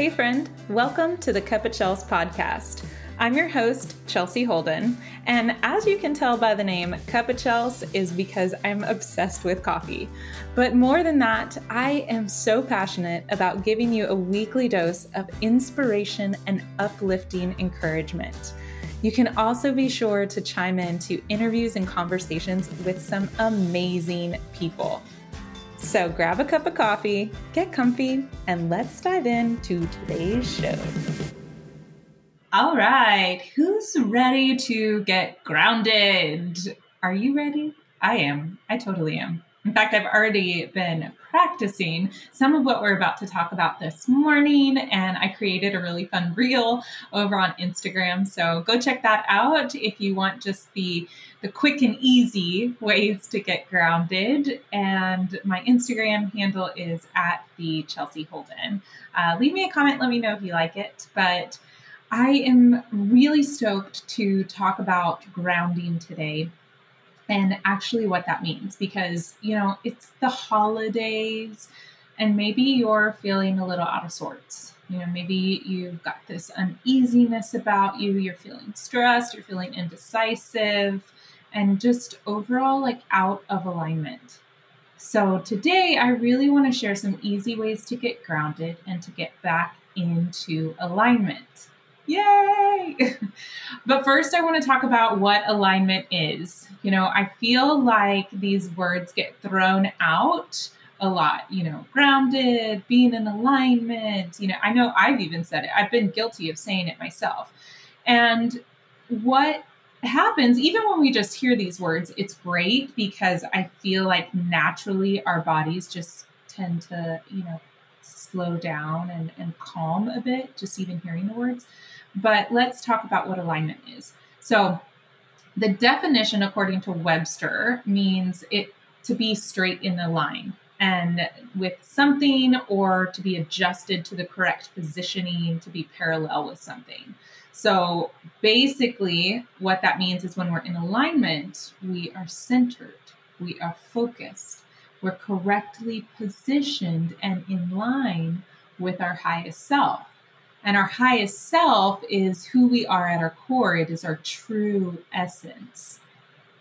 Hey, friend, welcome to the Cup of Chels podcast. I'm your host, Chelsea Holden, and as you can tell by the name, Cup of Chels is because I'm obsessed with coffee. But more than that, I am so passionate about giving you a weekly dose of inspiration and uplifting encouragement. You can also be sure to chime in to interviews and conversations with some amazing people. So grab a cup of coffee, get comfy, and let's dive into today's show. All right, who's ready to get grounded? Are you ready? I am. I totally am. In fact, I've already been practicing some of what we're about to talk about this morning, and I created a really fun reel over on Instagram. So go check that out if you want just the the quick and easy ways to get grounded. And my Instagram handle is at the Chelsea Holden. Uh, leave me a comment. Let me know if you like it. But I am really stoked to talk about grounding today and actually what that means because, you know, it's the holidays and maybe you're feeling a little out of sorts. You know, maybe you've got this uneasiness about you, you're feeling stressed, you're feeling indecisive, and just overall like out of alignment. So, today I really want to share some easy ways to get grounded and to get back into alignment. Yay! but first, I want to talk about what alignment is. You know, I feel like these words get thrown out a lot, you know, grounded, being in alignment. You know, I know I've even said it, I've been guilty of saying it myself. And what happens, even when we just hear these words, it's great because I feel like naturally our bodies just tend to, you know, slow down and, and calm a bit, just even hearing the words. But let's talk about what alignment is. So, the definition, according to Webster, means it to be straight in the line and with something or to be adjusted to the correct positioning to be parallel with something. So basically, what that means is when we're in alignment, we are centered, we are focused, we're correctly positioned and in line with our highest self. And our highest self is who we are at our core. It is our true essence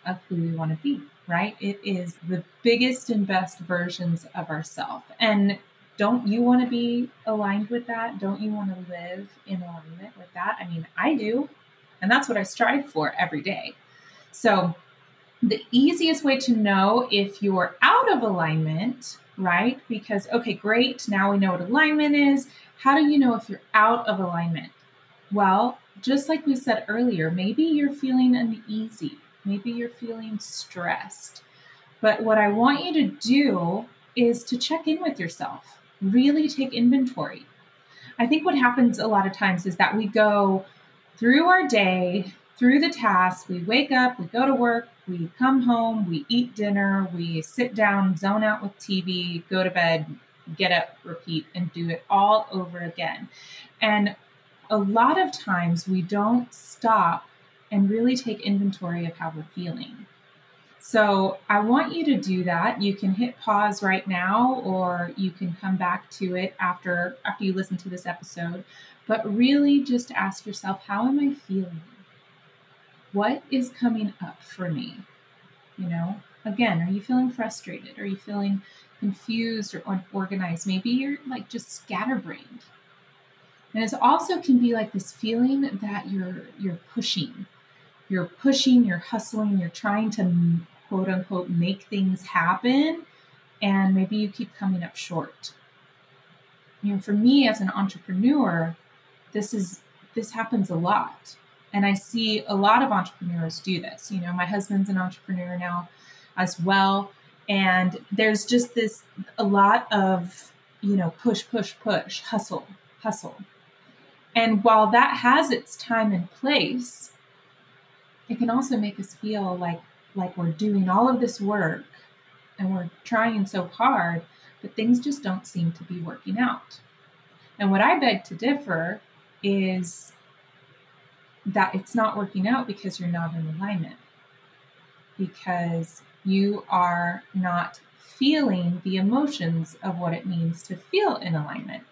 of who we want to be, right? It is the biggest and best versions of ourself. And don't you want to be aligned with that? Don't you want to live in alignment with that? I mean, I do. And that's what I strive for every day. So, the easiest way to know if you're out of alignment, right? Because, okay, great, now we know what alignment is. How do you know if you're out of alignment? Well, just like we said earlier, maybe you're feeling uneasy, maybe you're feeling stressed. But what I want you to do is to check in with yourself, really take inventory. I think what happens a lot of times is that we go through our day, through the tasks, we wake up, we go to work, we come home, we eat dinner, we sit down, zone out with TV, go to bed, get up, repeat, and do it all over again. And a lot of times we don't stop and really take inventory of how we're feeling. So I want you to do that. You can hit pause right now or you can come back to it after after you listen to this episode. But really just ask yourself, how am I feeling? What is coming up for me? You know, again, are you feeling frustrated? Are you feeling confused or unorganized. Maybe you're like just scatterbrained. And it also can be like this feeling that you're you're pushing. You're pushing, you're hustling, you're trying to quote unquote make things happen and maybe you keep coming up short. You know, for me as an entrepreneur, this is this happens a lot. And I see a lot of entrepreneurs do this. You know, my husband's an entrepreneur now as well. And there's just this a lot of you know push push push hustle hustle. And while that has its time and place it can also make us feel like like we're doing all of this work and we're trying so hard but things just don't seem to be working out. And what i beg to differ is that it's not working out because you're not in alignment. Because you are not feeling the emotions of what it means to feel in alignment.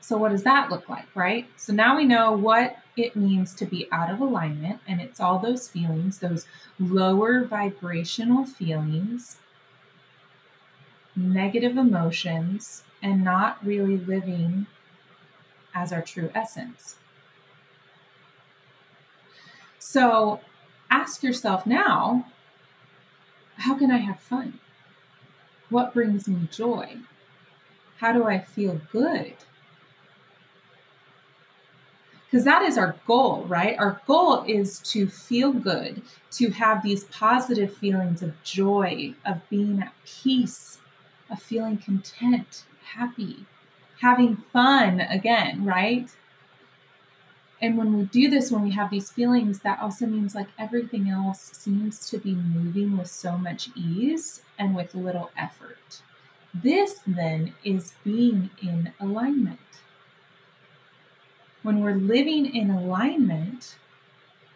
So, what does that look like, right? So, now we know what it means to be out of alignment, and it's all those feelings, those lower vibrational feelings, negative emotions, and not really living as our true essence. So, ask yourself now how can I have fun? What brings me joy? How do I feel good? because that is our goal, right? Our goal is to feel good, to have these positive feelings of joy, of being at peace, of feeling content, happy, having fun again, right? And when we do this, when we have these feelings, that also means like everything else seems to be moving with so much ease and with little effort. This then is being in alignment. When we're living in alignment,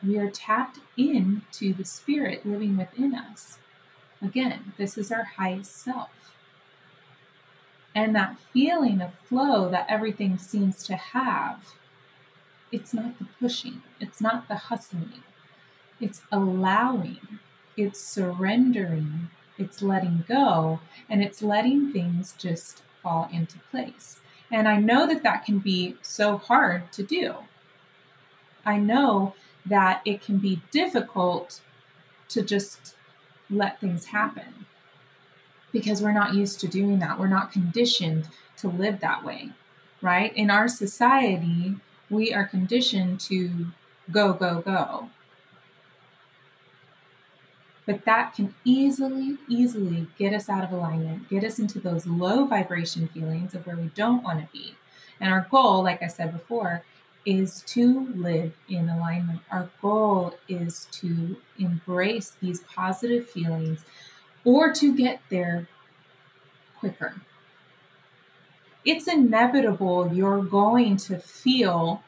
we are tapped into the spirit living within us. Again, this is our highest self. And that feeling of flow that everything seems to have, it's not the pushing, it's not the hustling, it's allowing, it's surrendering, it's letting go, and it's letting things just fall into place. And I know that that can be so hard to do. I know that it can be difficult to just let things happen because we're not used to doing that. We're not conditioned to live that way, right? In our society, we are conditioned to go, go, go. But that can easily, easily get us out of alignment, get us into those low vibration feelings of where we don't want to be. And our goal, like I said before, is to live in alignment. Our goal is to embrace these positive feelings or to get there quicker. It's inevitable you're going to feel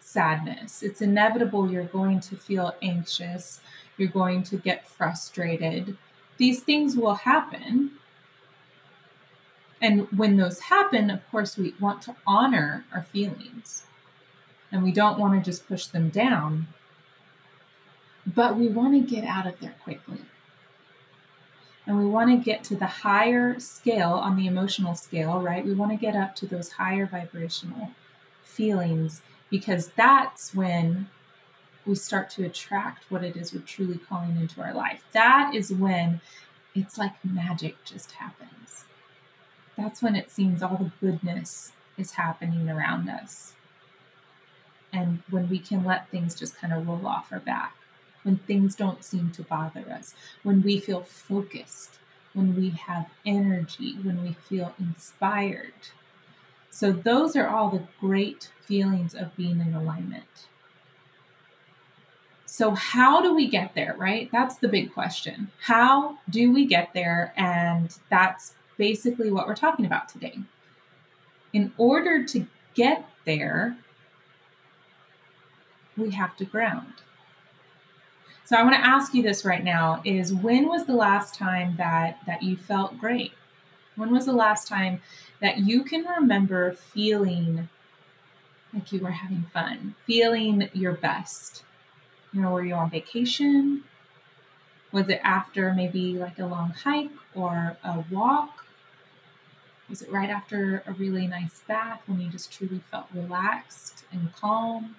sadness. It's inevitable you're going to feel anxious. You're going to get frustrated. These things will happen. And when those happen, of course, we want to honor our feelings and we don't want to just push them down, but we want to get out of there quickly. And we want to get to the higher scale on the emotional scale, right? We want to get up to those higher vibrational feelings because that's when we start to attract what it is we're truly calling into our life. That is when it's like magic just happens. That's when it seems all the goodness is happening around us. And when we can let things just kind of roll off our back, when things don't seem to bother us, when we feel focused, when we have energy, when we feel inspired. So, those are all the great feelings of being in alignment. So, how do we get there, right? That's the big question. How do we get there? And that's basically what we're talking about today. In order to get there, we have to ground. So I want to ask you this right now is when was the last time that that you felt great? When was the last time that you can remember feeling like you were having fun, feeling your best? You know, were you on vacation? Was it after maybe like a long hike or a walk? Was it right after a really nice bath when you just truly felt relaxed and calm?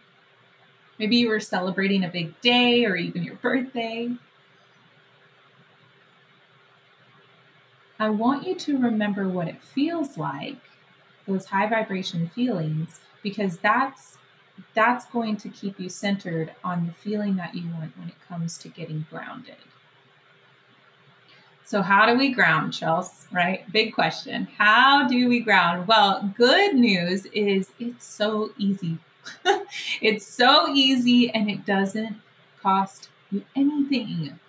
Maybe you were celebrating a big day or even your birthday. I want you to remember what it feels like, those high vibration feelings, because that's that's going to keep you centered on the feeling that you want when it comes to getting grounded. So, how do we ground, Chelsea? Right? Big question. How do we ground? Well, good news is it's so easy. it's so easy and it doesn't cost you anything.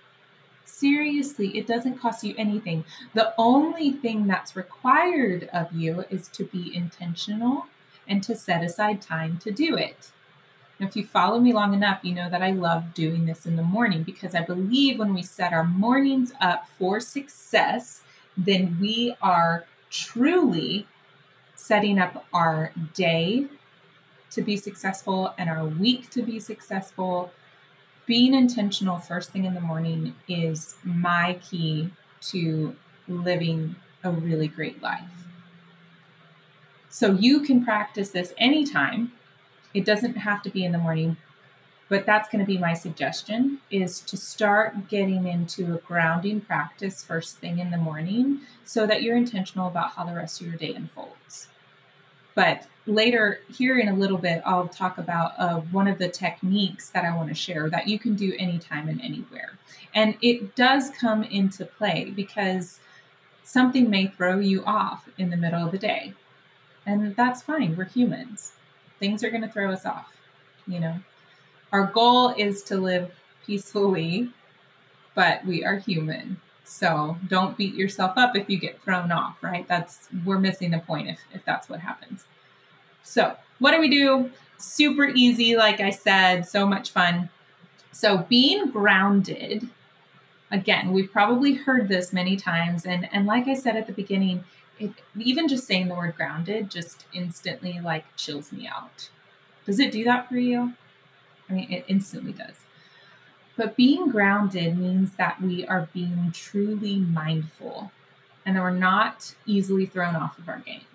Seriously, it doesn't cost you anything. The only thing that's required of you is to be intentional and to set aside time to do it. If you follow me long enough, you know that I love doing this in the morning because I believe when we set our mornings up for success, then we are truly setting up our day to be successful and our week to be successful. Being intentional first thing in the morning is my key to living a really great life. So you can practice this anytime. It doesn't have to be in the morning, but that's going to be my suggestion is to start getting into a grounding practice first thing in the morning so that you're intentional about how the rest of your day unfolds. But later, here in a little bit, I'll talk about uh, one of the techniques that I want to share that you can do anytime and anywhere. And it does come into play because something may throw you off in the middle of the day. And that's fine. We're humans. Things are going to throw us off, you know. Our goal is to live peacefully, but we are human. So don't beat yourself up if you get thrown off, right? That's we're missing the point if, if that's what happens. So what do we do? Super easy, like I said, so much fun. So being grounded, again, we've probably heard this many times, and and like I said at the beginning, it, even just saying the word grounded just instantly like chills me out. Does it do that for you? I mean, it instantly does. But being grounded means that we are being truly mindful and that we're not easily thrown off of our game.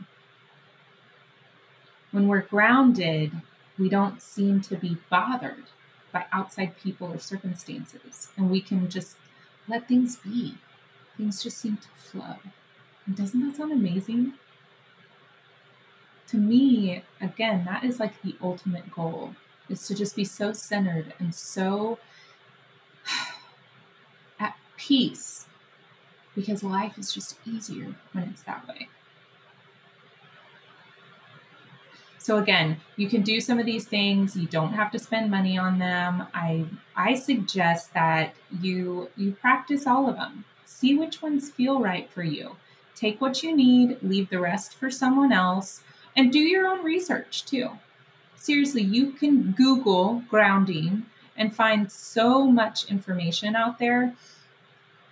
When we're grounded, we don't seem to be bothered by outside people or circumstances, and we can just let things be. Things just seem to flow. And doesn't that sound amazing? To me, again, that is like the ultimate goal is to just be so centered and so peace because life is just easier when it's that way. So again, you can do some of these things. You don't have to spend money on them. I I suggest that you you practice all of them. See which ones feel right for you. Take what you need, leave the rest for someone else, and do your own research too. Seriously, you can Google grounding and find so much information out there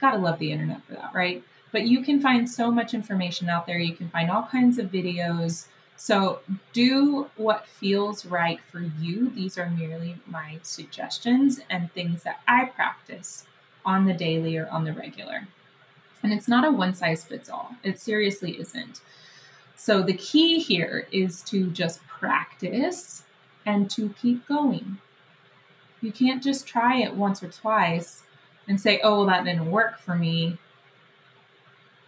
Gotta love the internet for that, right? But you can find so much information out there. You can find all kinds of videos. So do what feels right for you. These are merely my suggestions and things that I practice on the daily or on the regular. And it's not a one size fits all, it seriously isn't. So the key here is to just practice and to keep going. You can't just try it once or twice and say, oh, well, that didn't work for me,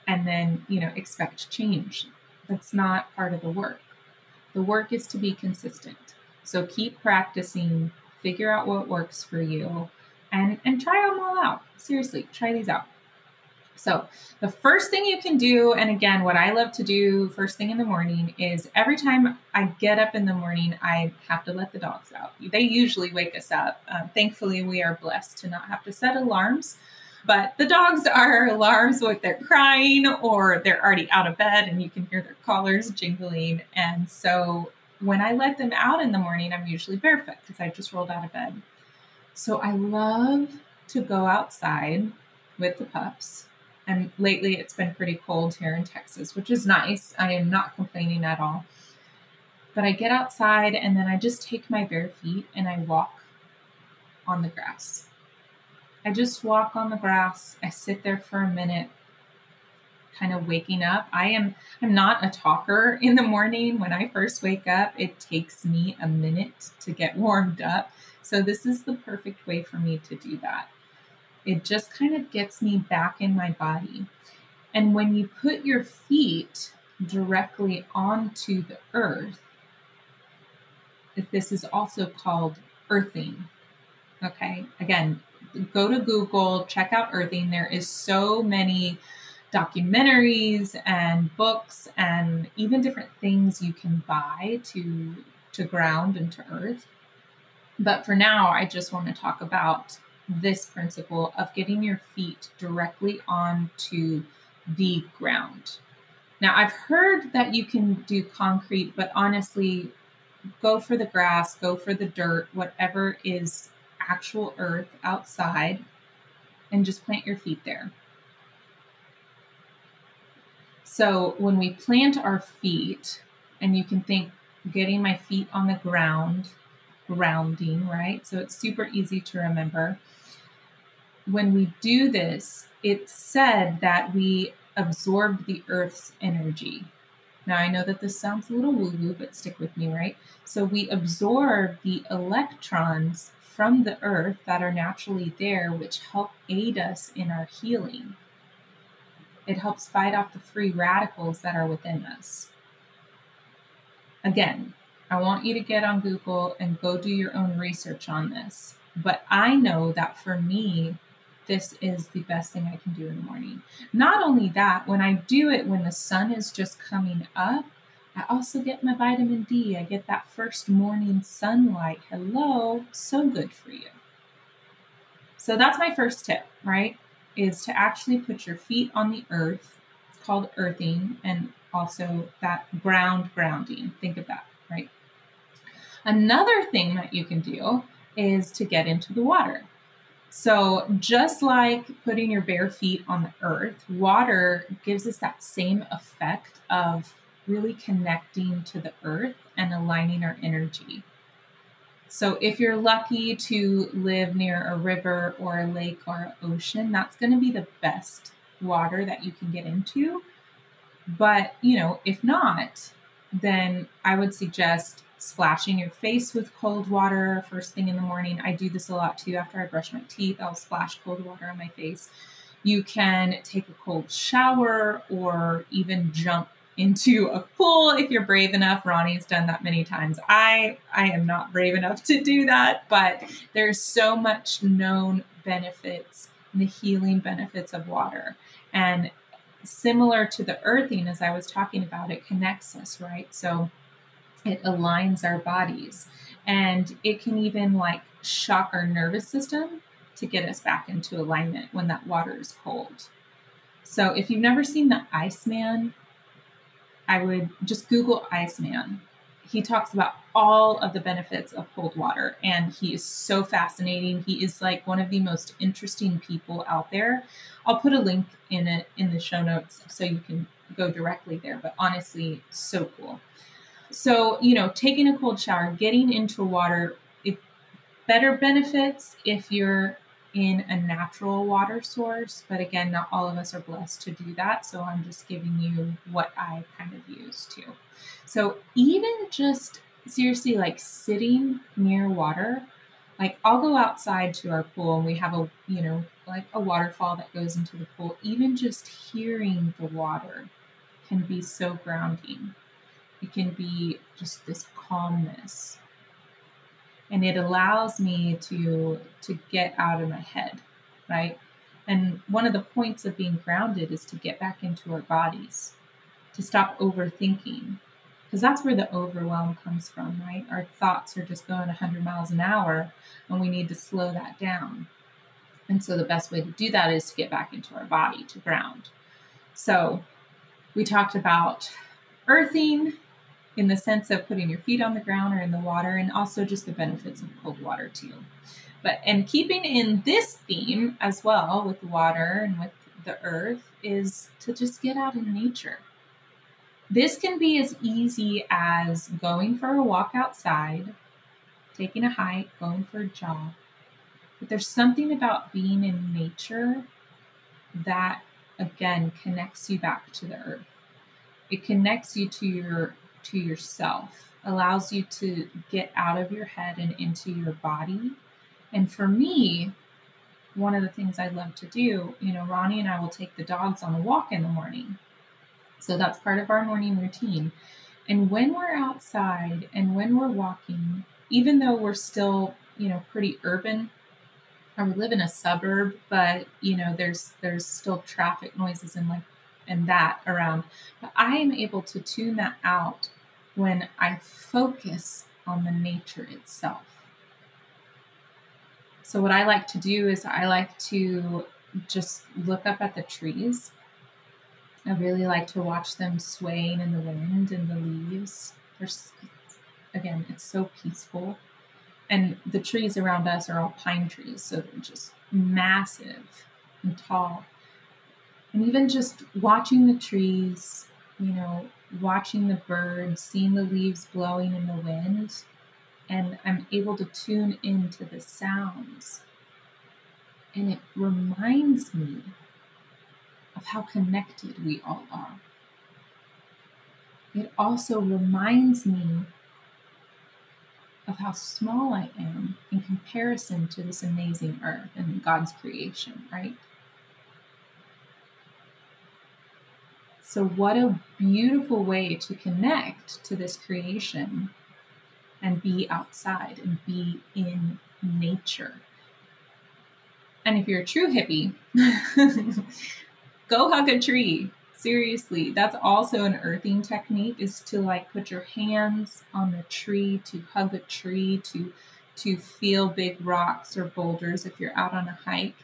and then, you know, expect change. That's not part of the work. The work is to be consistent. So keep practicing, figure out what works for you, and, and try them all out. Seriously, try these out. So, the first thing you can do, and again, what I love to do first thing in the morning is every time I get up in the morning, I have to let the dogs out. They usually wake us up. Um, thankfully, we are blessed to not have to set alarms. But the dogs are alarms when they're crying or they're already out of bed and you can hear their collars jingling. And so when I let them out in the morning, I'm usually barefoot because I just rolled out of bed. So I love to go outside with the pups and lately it's been pretty cold here in Texas, which is nice. I am not complaining at all. But I get outside and then I just take my bare feet and I walk on the grass. I just walk on the grass. I sit there for a minute, kind of waking up. I am I'm not a talker in the morning when I first wake up. It takes me a minute to get warmed up. So this is the perfect way for me to do that. It just kind of gets me back in my body. And when you put your feet directly onto the earth, this is also called earthing. Okay, again, go to Google, check out earthing. There is so many documentaries and books and even different things you can buy to to ground and to earth. But for now, I just want to talk about this principle of getting your feet directly onto the ground. Now, I've heard that you can do concrete, but honestly, go for the grass, go for the dirt, whatever is actual earth outside, and just plant your feet there. So when we plant our feet, and you can think getting my feet on the ground, grounding, right? So it's super easy to remember. When we do this, it's said that we absorb the earth's energy. Now, I know that this sounds a little woo woo, but stick with me, right? So, we absorb the electrons from the earth that are naturally there, which help aid us in our healing. It helps fight off the free radicals that are within us. Again, I want you to get on Google and go do your own research on this. But I know that for me, this is the best thing I can do in the morning. Not only that, when I do it when the sun is just coming up, I also get my vitamin D. I get that first morning sunlight. Hello, so good for you. So that's my first tip, right? Is to actually put your feet on the earth. It's called earthing and also that ground grounding. Think of that, right? Another thing that you can do is to get into the water. So, just like putting your bare feet on the earth, water gives us that same effect of really connecting to the earth and aligning our energy. So, if you're lucky to live near a river or a lake or an ocean, that's going to be the best water that you can get into. But, you know, if not, then I would suggest splashing your face with cold water first thing in the morning. I do this a lot too after I brush my teeth. I'll splash cold water on my face. You can take a cold shower or even jump into a pool if you're brave enough. Ronnie's done that many times. I I am not brave enough to do that, but there's so much known benefits the healing benefits of water. And similar to the earthing as I was talking about, it connects us, right? So it aligns our bodies and it can even like shock our nervous system to get us back into alignment when that water is cold. So if you've never seen the Iceman, I would just Google Iceman. He talks about all of the benefits of cold water and he is so fascinating. He is like one of the most interesting people out there. I'll put a link in it in the show notes so you can go directly there, but honestly, so cool. So, you know, taking a cold shower, getting into water, it better benefits if you're in a natural water source. But again, not all of us are blessed to do that. So I'm just giving you what I kind of use too. So even just seriously like sitting near water, like I'll go outside to our pool and we have a, you know, like a waterfall that goes into the pool. Even just hearing the water can be so grounding it can be just this calmness. And it allows me to to get out of my head right? And one of the points of being grounded is to get back into our bodies to stop overthinking because that's where the overwhelm comes from right? Our thoughts are just going 100 miles an hour and we need to slow that down. And so the best way to do that is to get back into our body to ground. So we talked about earthing in the sense of putting your feet on the ground or in the water, and also just the benefits of cold water too. But and keeping in this theme as well with water and with the earth is to just get out in nature. This can be as easy as going for a walk outside, taking a hike, going for a jog. But there's something about being in nature that again connects you back to the earth. It connects you to your to yourself, allows you to get out of your head and into your body. And for me, one of the things I love to do, you know, Ronnie and I will take the dogs on a walk in the morning. So that's part of our morning routine. And when we're outside and when we're walking, even though we're still, you know, pretty urban, or we live in a suburb, but you know, there's there's still traffic noises and like and that around. But I am able to tune that out when I focus on the nature itself. So, what I like to do is I like to just look up at the trees. I really like to watch them swaying in the wind and the leaves. There's, again, it's so peaceful. And the trees around us are all pine trees, so they're just massive and tall. And even just watching the trees, you know, watching the birds, seeing the leaves blowing in the wind, and I'm able to tune into the sounds. And it reminds me of how connected we all are. It also reminds me of how small I am in comparison to this amazing earth and God's creation, right? So, what a beautiful way to connect to this creation and be outside and be in nature. And if you're a true hippie, go hug a tree. Seriously, that's also an earthing technique is to like put your hands on the tree, to hug a tree, to to feel big rocks or boulders if you're out on a hike.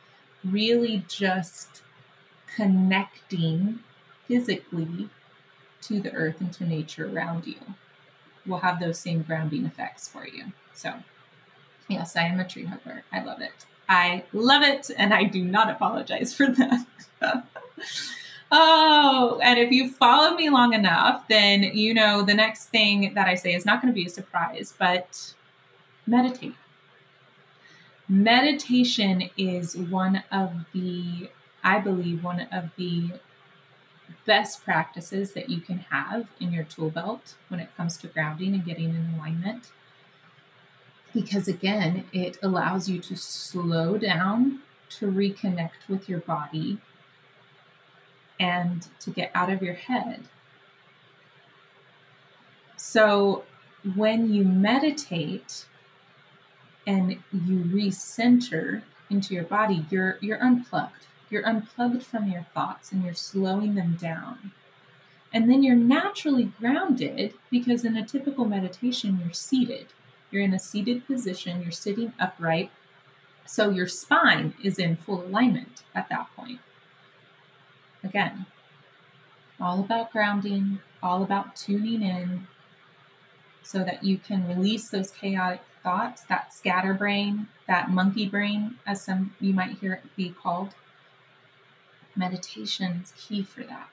Really just connecting physically to the earth and to nature around you will have those same grounding effects for you. So, yes, I am a tree hugger. I love it. I love it, and I do not apologize for that. oh, and if you follow me long enough, then you know the next thing that I say is not going to be a surprise, but meditate. Meditation is one of the, I believe, one of the best practices that you can have in your tool belt when it comes to grounding and getting in alignment. Because again, it allows you to slow down, to reconnect with your body, and to get out of your head. So, when you meditate and you recenter into your body, you're you're unplugged. You're unplugged from your thoughts and you're slowing them down. And then you're naturally grounded because in a typical meditation, you're seated. You're in a seated position, you're sitting upright. So your spine is in full alignment at that point. Again, all about grounding, all about tuning in so that you can release those chaotic thoughts, that scatterbrain, that monkey brain, as some you might hear it be called meditation is key for that.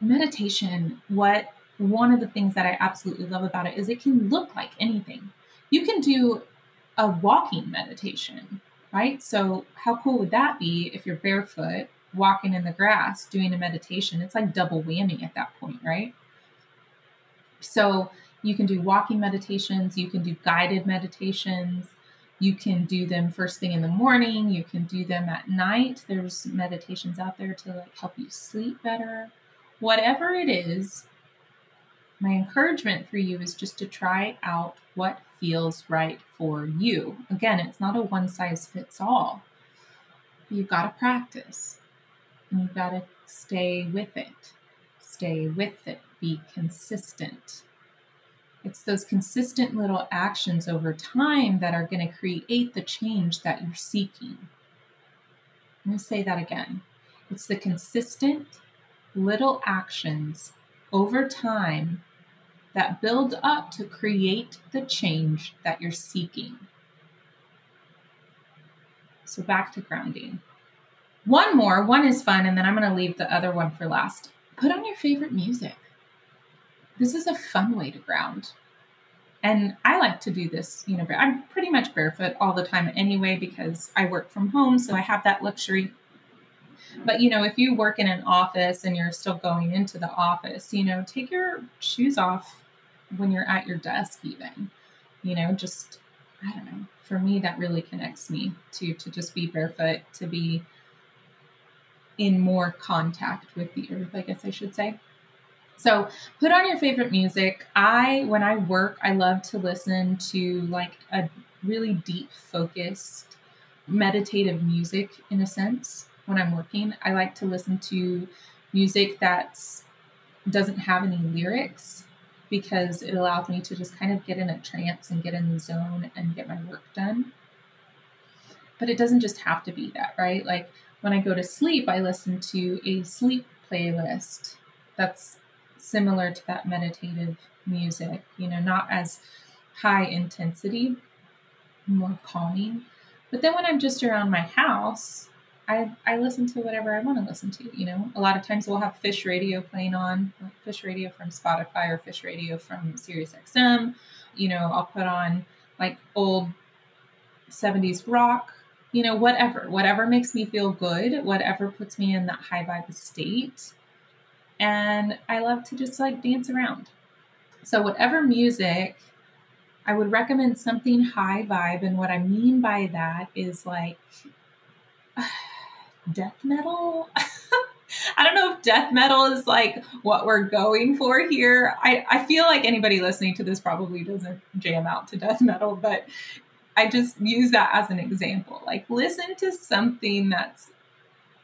Meditation, what one of the things that I absolutely love about it is it can look like anything. You can do a walking meditation, right? So, how cool would that be if you're barefoot, walking in the grass, doing a meditation? It's like double whammy at that point, right? So, you can do walking meditations, you can do guided meditations, you can do them first thing in the morning, you can do them at night. There's meditations out there to like help you sleep better. Whatever it is, my encouragement for you is just to try out what feels right for you. Again, it's not a one size fits all. You've got to practice and you've got to stay with it. Stay with it. Be consistent. It's those consistent little actions over time that are going to create the change that you're seeking. I'm going to say that again. It's the consistent little actions over time that build up to create the change that you're seeking. So back to grounding. One more, one is fun, and then I'm going to leave the other one for last. Put on your favorite music this is a fun way to ground. And I like to do this, you know, I'm pretty much barefoot all the time anyway because I work from home, so I have that luxury. But, you know, if you work in an office and you're still going into the office, you know, take your shoes off when you're at your desk, even, you know, just, I don't know. For me, that really connects me to, to just be barefoot, to be in more contact with the earth, I guess I should say. So put on your favorite music. I, when I work, I love to listen to like a really deep, focused, meditative music in a sense. When I'm working, I like to listen to music that doesn't have any lyrics because it allows me to just kind of get in a trance and get in the zone and get my work done. But it doesn't just have to be that, right? Like when I go to sleep, I listen to a sleep playlist that's similar to that meditative music, you know, not as high intensity, more calming. But then when I'm just around my house, I, I listen to whatever I want to listen to. You know, a lot of times we'll have Phish Radio playing on, Phish Radio from Spotify or Phish Radio from SiriusXM. You know, I'll put on like old 70s rock, you know, whatever, whatever makes me feel good, whatever puts me in that high vibe state. And I love to just like dance around. So, whatever music, I would recommend something high vibe. And what I mean by that is like, death metal. I don't know if death metal is like what we're going for here. I, I feel like anybody listening to this probably doesn't jam out to death metal, but I just use that as an example. Like, listen to something that's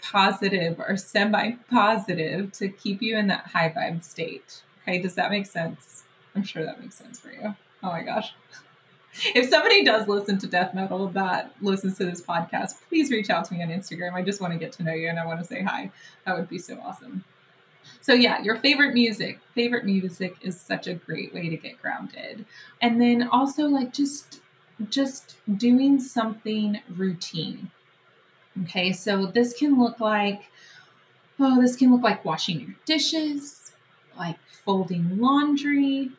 positive or semi positive to keep you in that high vibe state. Okay, does that make sense? I'm sure that makes sense for you. Oh my gosh if somebody does listen to death metal that listens to this podcast, please reach out to me on Instagram. I just want to get to know you and I want to say hi. That would be so awesome. So yeah, your favorite music. Favorite music is such a great way to get grounded. And then also like just just doing something routine. Okay? So this can look like oh, this can look like washing your dishes, like folding laundry,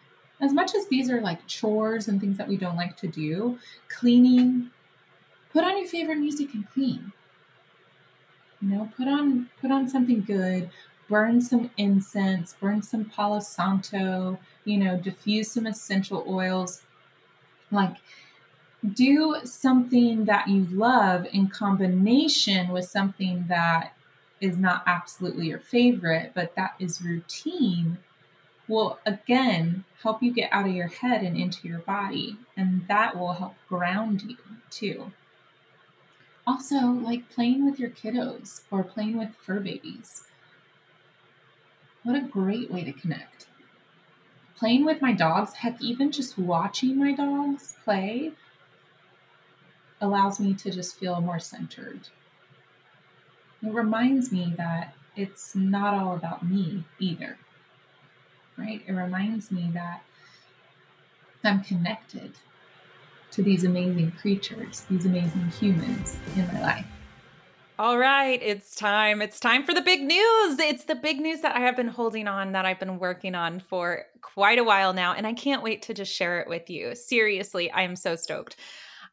as much as these are like chores and things that we don't like to do, cleaning, put on your favorite music and clean. You know, put on put on something good, burn some incense, burn some Palo Santo, you know, diffuse some essential oils. Like do something that you love in combination with something that is not absolutely your favorite, but that is routine will again help you get out of your head and into your body. And that will help ground you too. Also, like playing with your kiddos or playing with fur babies. What a great way to connect. Playing with my dogs, heck, even just watching my dogs play allows me to just feel more centered. It reminds me that it's not all about me either right? It reminds me that I'm connected to these amazing creatures, these amazing humans in my life. All right, it's time. It's time for the big news. It's the big news that I have been holding on, that I've been working on for quite a while now, and I can't wait to just share it with you. Seriously, I am so stoked.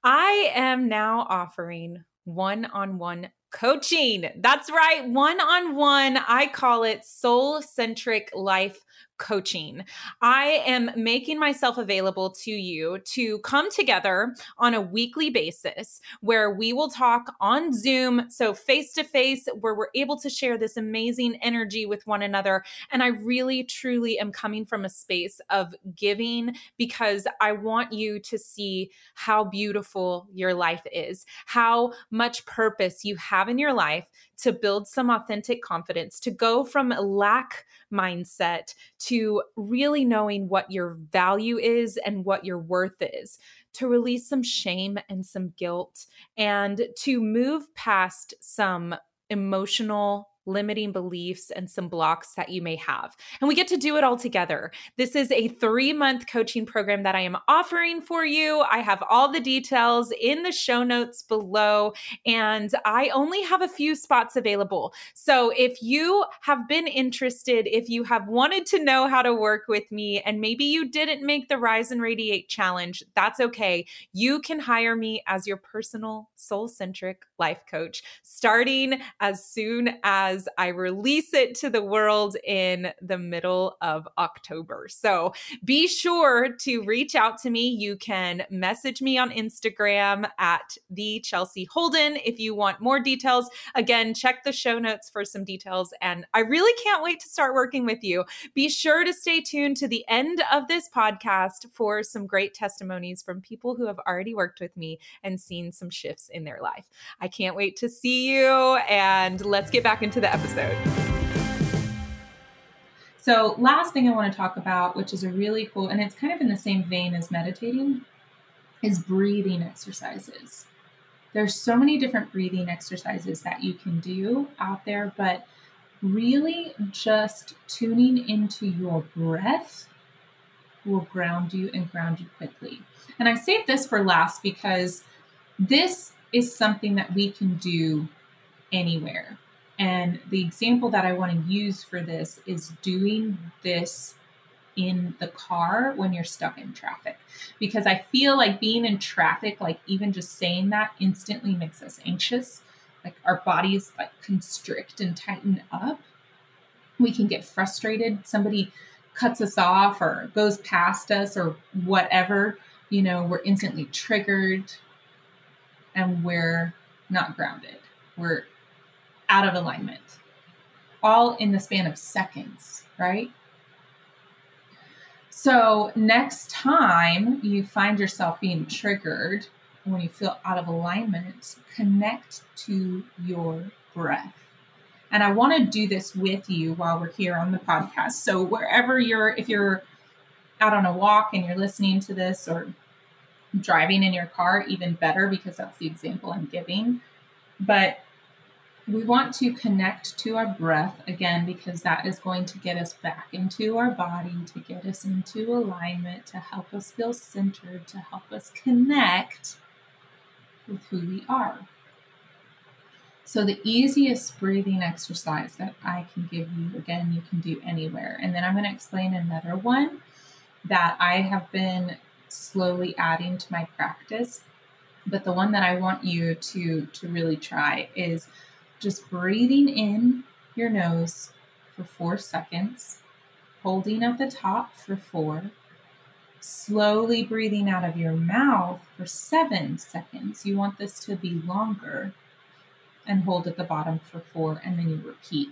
I am now offering one on one coaching. That's right, one on one. I call it soul centric life coaching. I am making myself available to you to come together on a weekly basis where we will talk on Zoom, so face to face, where we're able to share this amazing energy with one another. And I really, truly am coming from a space of giving because I want you to see how beautiful your life is, how much purpose you have in your life to build some authentic confidence, to go from a lack mindset to really knowing what your value is and what your worth is, to release some shame and some guilt, and to move past some emotional limiting beliefs and some blocks that you may have. And we get to do it all together. This is a three month coaching program that I am offering for you. I have all the details in the show notes below, and I only have a few spots available. So if you have been interested, if you have wanted to know how to work with me, and maybe you didn't make the Rise and Radiate challenge, that's okay. You can hire me as your personal soul centric life coach starting as soon as I release it to the world in the middle of October. So be sure to reach out to me. You can message me on Instagram at the Chelsea Holden if you want more details. Again, check the show notes for some details. And I really can't wait to start working with you. Be sure to stay tuned to the end of this podcast for some great testimonies from people who have already worked with me and seen some shifts in their life. I can't wait to see you. And let's get back into the episode. So, last thing I want to talk about, which is a really cool, and it's kind of in the same vein as meditating, is breathing exercises. There's so many different breathing exercises that you can do out there, but really just tuning into your breath will ground you and ground you quickly. And I saved this for last because this is something that we can do anywhere. And the example that I want to use for this is doing this in the car when you're stuck in traffic. Because I feel like being in traffic, like even just saying that instantly makes us anxious. Like our bodies like constrict and tighten up. We can get frustrated. Somebody cuts us off or goes past us or whatever, you know, we're instantly triggered and we're not grounded. We're out of alignment. All in the span of seconds, right? So, next time you find yourself being triggered, when you feel out of alignment, connect to your breath. And I want to do this with you while we're here on the podcast. So, wherever you're, if you're out on a walk and you're listening to this or driving in your car, even better because that's the example I'm giving. But we want to connect to our breath again because that is going to get us back into our body, to get us into alignment, to help us feel centered, to help us connect with who we are. So, the easiest breathing exercise that I can give you, again, you can do anywhere. And then I'm going to explain another one that I have been slowly adding to my practice. But the one that I want you to, to really try is just breathing in your nose for four seconds, holding at the top for four, slowly breathing out of your mouth for seven seconds. You want this to be longer, and hold at the bottom for four, and then you repeat.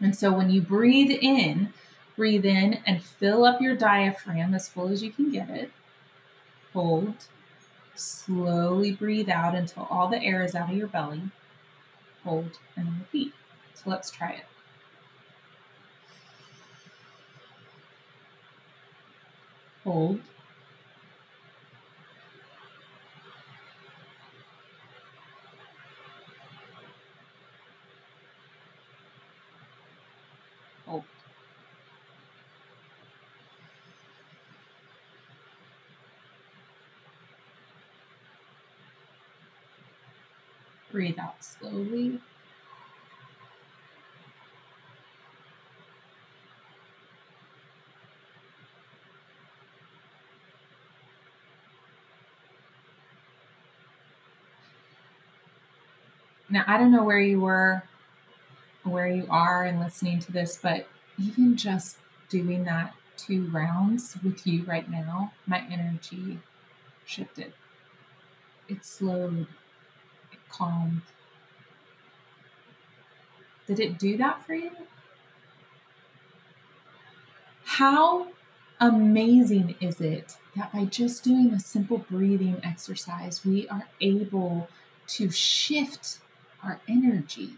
And so when you breathe in, breathe in and fill up your diaphragm as full as you can get it. Hold. Slowly breathe out until all the air is out of your belly hold, and repeat. So let's try it. Hold. Breathe out slowly. Now, I don't know where you were, where you are, and listening to this, but even just doing that two rounds with you right now, my energy shifted. It slowed calmed. Did it do that for you? How amazing is it that by just doing a simple breathing exercise, we are able to shift our energy?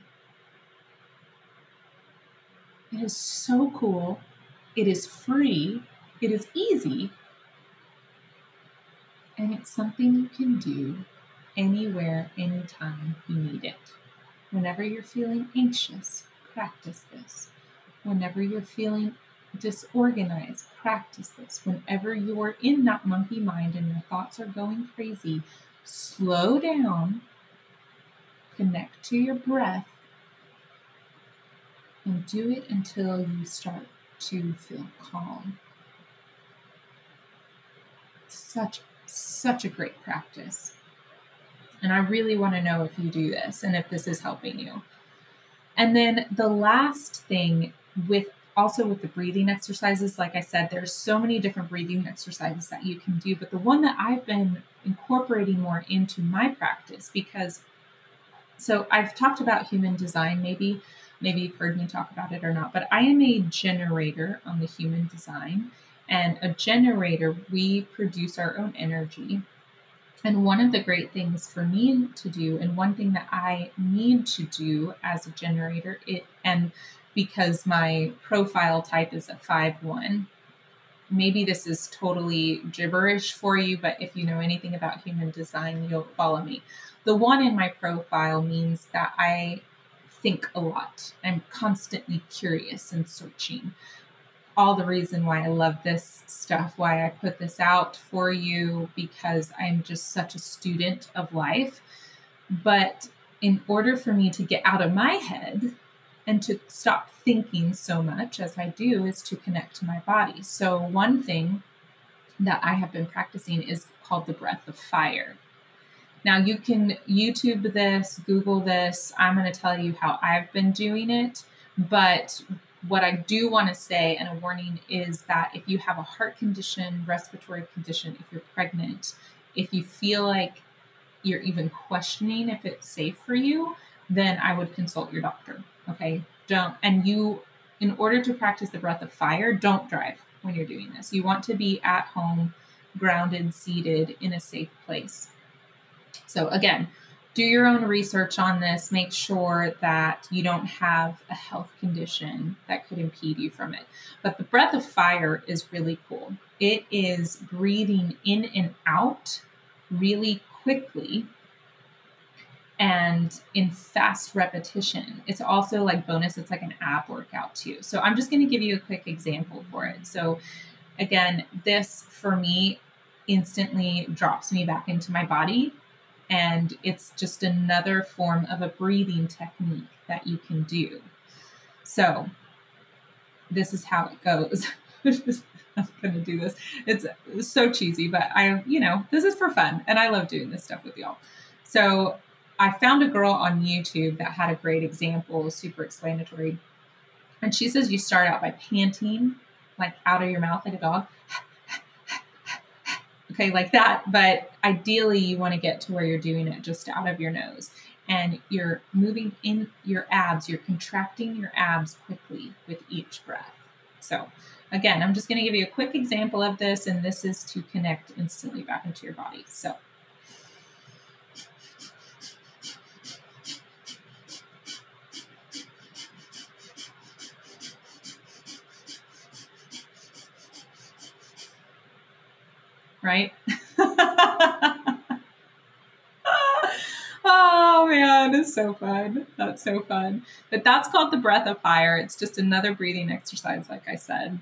It is so cool. It is free. It is easy. And it's something you can do anywhere, anytime you need it. Whenever you're feeling anxious, practice this. Whenever you're feeling disorganized, practice this. Whenever you're in that monkey mind and your thoughts are going crazy, slow down, connect to your breath, and do it until you start to feel calm. Such, such a great practice. And I really want to know if you do this and if this is helping you. And then the last thing with also with the breathing exercises, like I said, there's so many different breathing exercises that you can do, but the one that I've been incorporating more into my practice because so I've talked about human design maybe maybe you've heard me talk about it or not, but I am a generator on the human design and a generator we produce our own energy and one of the great things for me to do, and one thing that I need to do as a generator, it and because my profile type is a 5 1, maybe this is totally gibberish for you, but if you know anything about human design, you'll follow me. The one in my profile means that I think a lot. I'm constantly curious and searching. All the reason why I love this stuff, why I put this out for you, because I'm just such a student of life. But in order for me to get out of my head and to stop thinking so much as I do, is to connect to my body. So, one thing that I have been practicing is called the breath of fire. Now, you can YouTube this, Google this. I'm going to tell you how I've been doing it. But what I do want to say, and a warning, is that if you have a heart condition, respiratory condition, if you're pregnant, if you feel like you're even questioning if it's safe for you, then I would consult your doctor. Okay. Don't, and you, in order to practice the breath of fire, don't drive when you're doing this. You want to be at home, grounded, seated in a safe place. So, again, do your own research on this. Make sure that you don't have a health condition that could impede you from it. But the breath of fire is really cool. It is breathing in and out really quickly and in fast repetition. It's also like bonus, it's like an ab workout too. So I'm just going to give you a quick example for it. So, again, this for me instantly drops me back into my body. And it's just another form of a breathing technique that you can do. So, this is how it goes. I'm going to do this. It's so cheesy, but I, you know, this is for fun. And I love doing this stuff with y'all. So, I found a girl on YouTube that had a great example, super explanatory. And she says you start out by panting, like out of your mouth like a dog. Like that. But ideally, you want to get to where you're doing it just out of your nose. And you're moving in your abs, you're contracting your abs quickly with each breath. So, again, I'm just going to give you a quick example of this, and this is to connect instantly back into your body. So, right? oh man, it's so fun. That's so fun. But that's called the breath of fire. It's just another breathing exercise, like I said.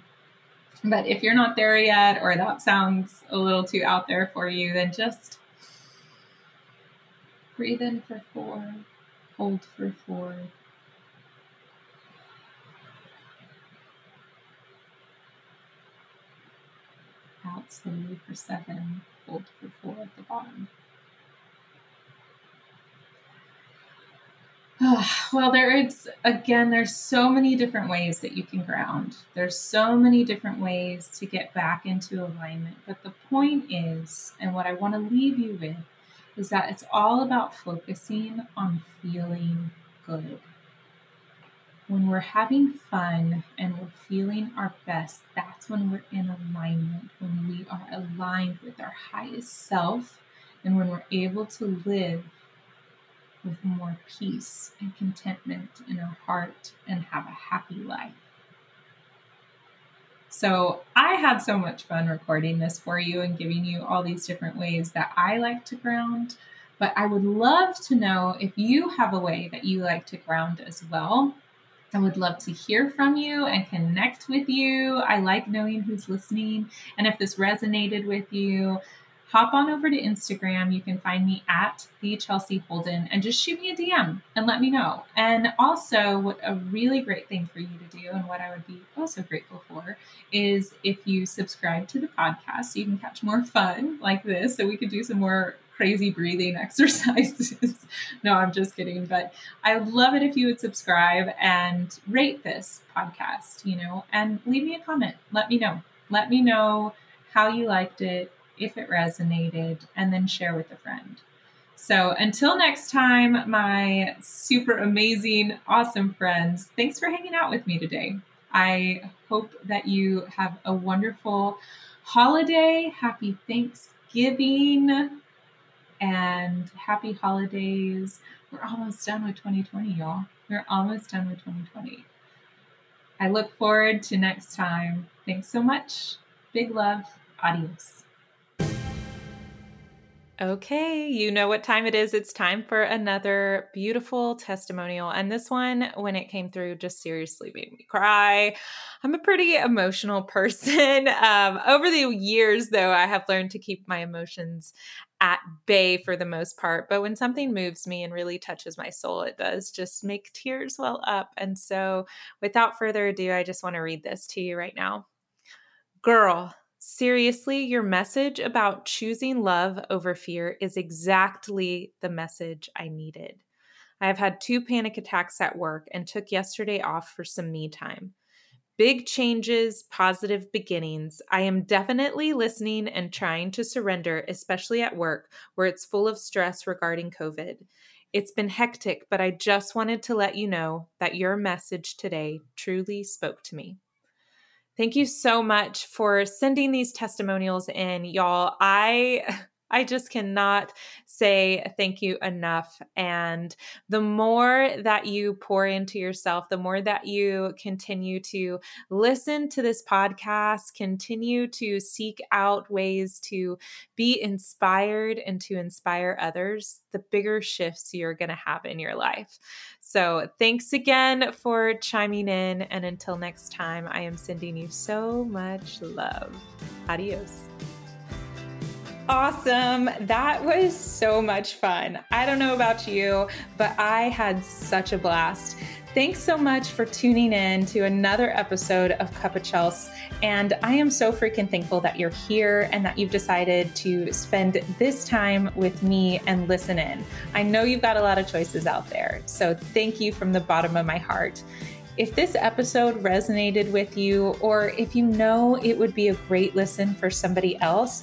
But if you're not there yet, or that sounds a little too out there for you, then just breathe in for four, hold for four, out slowly for seven, hold for four at the bottom. well, there is, again, there's so many different ways that you can ground. There's so many different ways to get back into alignment. But the point is, and what I want to leave you with, is that it's all about focusing on feeling good when we're having fun and we're feeling our best, that's when we're in alignment, when we are aligned with our highest self, and when we're able to live with more peace and contentment in our heart and have a happy life. So, I had so much fun recording this for you and giving you all these different ways that I like to ground. But I would love to know if you have a way that you like to ground as well I would love to hear from you and connect with you. I like knowing who's listening. And if this resonated with you, hop on over to Instagram. You can find me at the Chelsea Holden and just shoot me a DM and let me know. And also, what a really great thing for you to do, and what I would be also grateful for, is if you subscribe to the podcast so you can catch more fun like this, so we could do some more crazy breathing exercises. no, I'm just kidding. But I would love it if you would subscribe and rate this podcast, you know, and leave me a comment. Let me know. Let me know how you liked it, if it resonated, and then share with a friend. So until next time, my super amazing, awesome friends, thanks for hanging out with me today. I hope that you have a wonderful holiday. Happy Thanksgiving and happy holidays. We're almost done with 2020, y'all. We're almost done with 2020. I look forward to next time. Thanks so much. Big love. Adios. Okay, you know what time it is. It's time for another beautiful testimonial. And this one, when it came through, just seriously made me cry. I'm a pretty emotional person. Um, over the years, though, I have learned to keep my emotions at bay for the most part. But when something moves me and really touches my soul, it does just make tears well up. And so, without further ado, I just want to read this to you right now. Girl, Seriously, your message about choosing love over fear is exactly the message I needed. I have had two panic attacks at work and took yesterday off for some me time. Big changes, positive beginnings. I am definitely listening and trying to surrender, especially at work where it's full of stress regarding COVID. It's been hectic, but I just wanted to let you know that your message today truly spoke to me. Thank you so much for sending these testimonials in, y'all. I I just cannot say thank you enough. And the more that you pour into yourself, the more that you continue to listen to this podcast, continue to seek out ways to be inspired and to inspire others, the bigger shifts you're going to have in your life. So, thanks again for chiming in. And until next time, I am sending you so much love. Adios. Awesome. That was so much fun. I don't know about you, but I had such a blast. Thanks so much for tuning in to another episode of Cup of Chels. And I am so freaking thankful that you're here and that you've decided to spend this time with me and listen in. I know you've got a lot of choices out there. So thank you from the bottom of my heart. If this episode resonated with you, or if you know it would be a great listen for somebody else,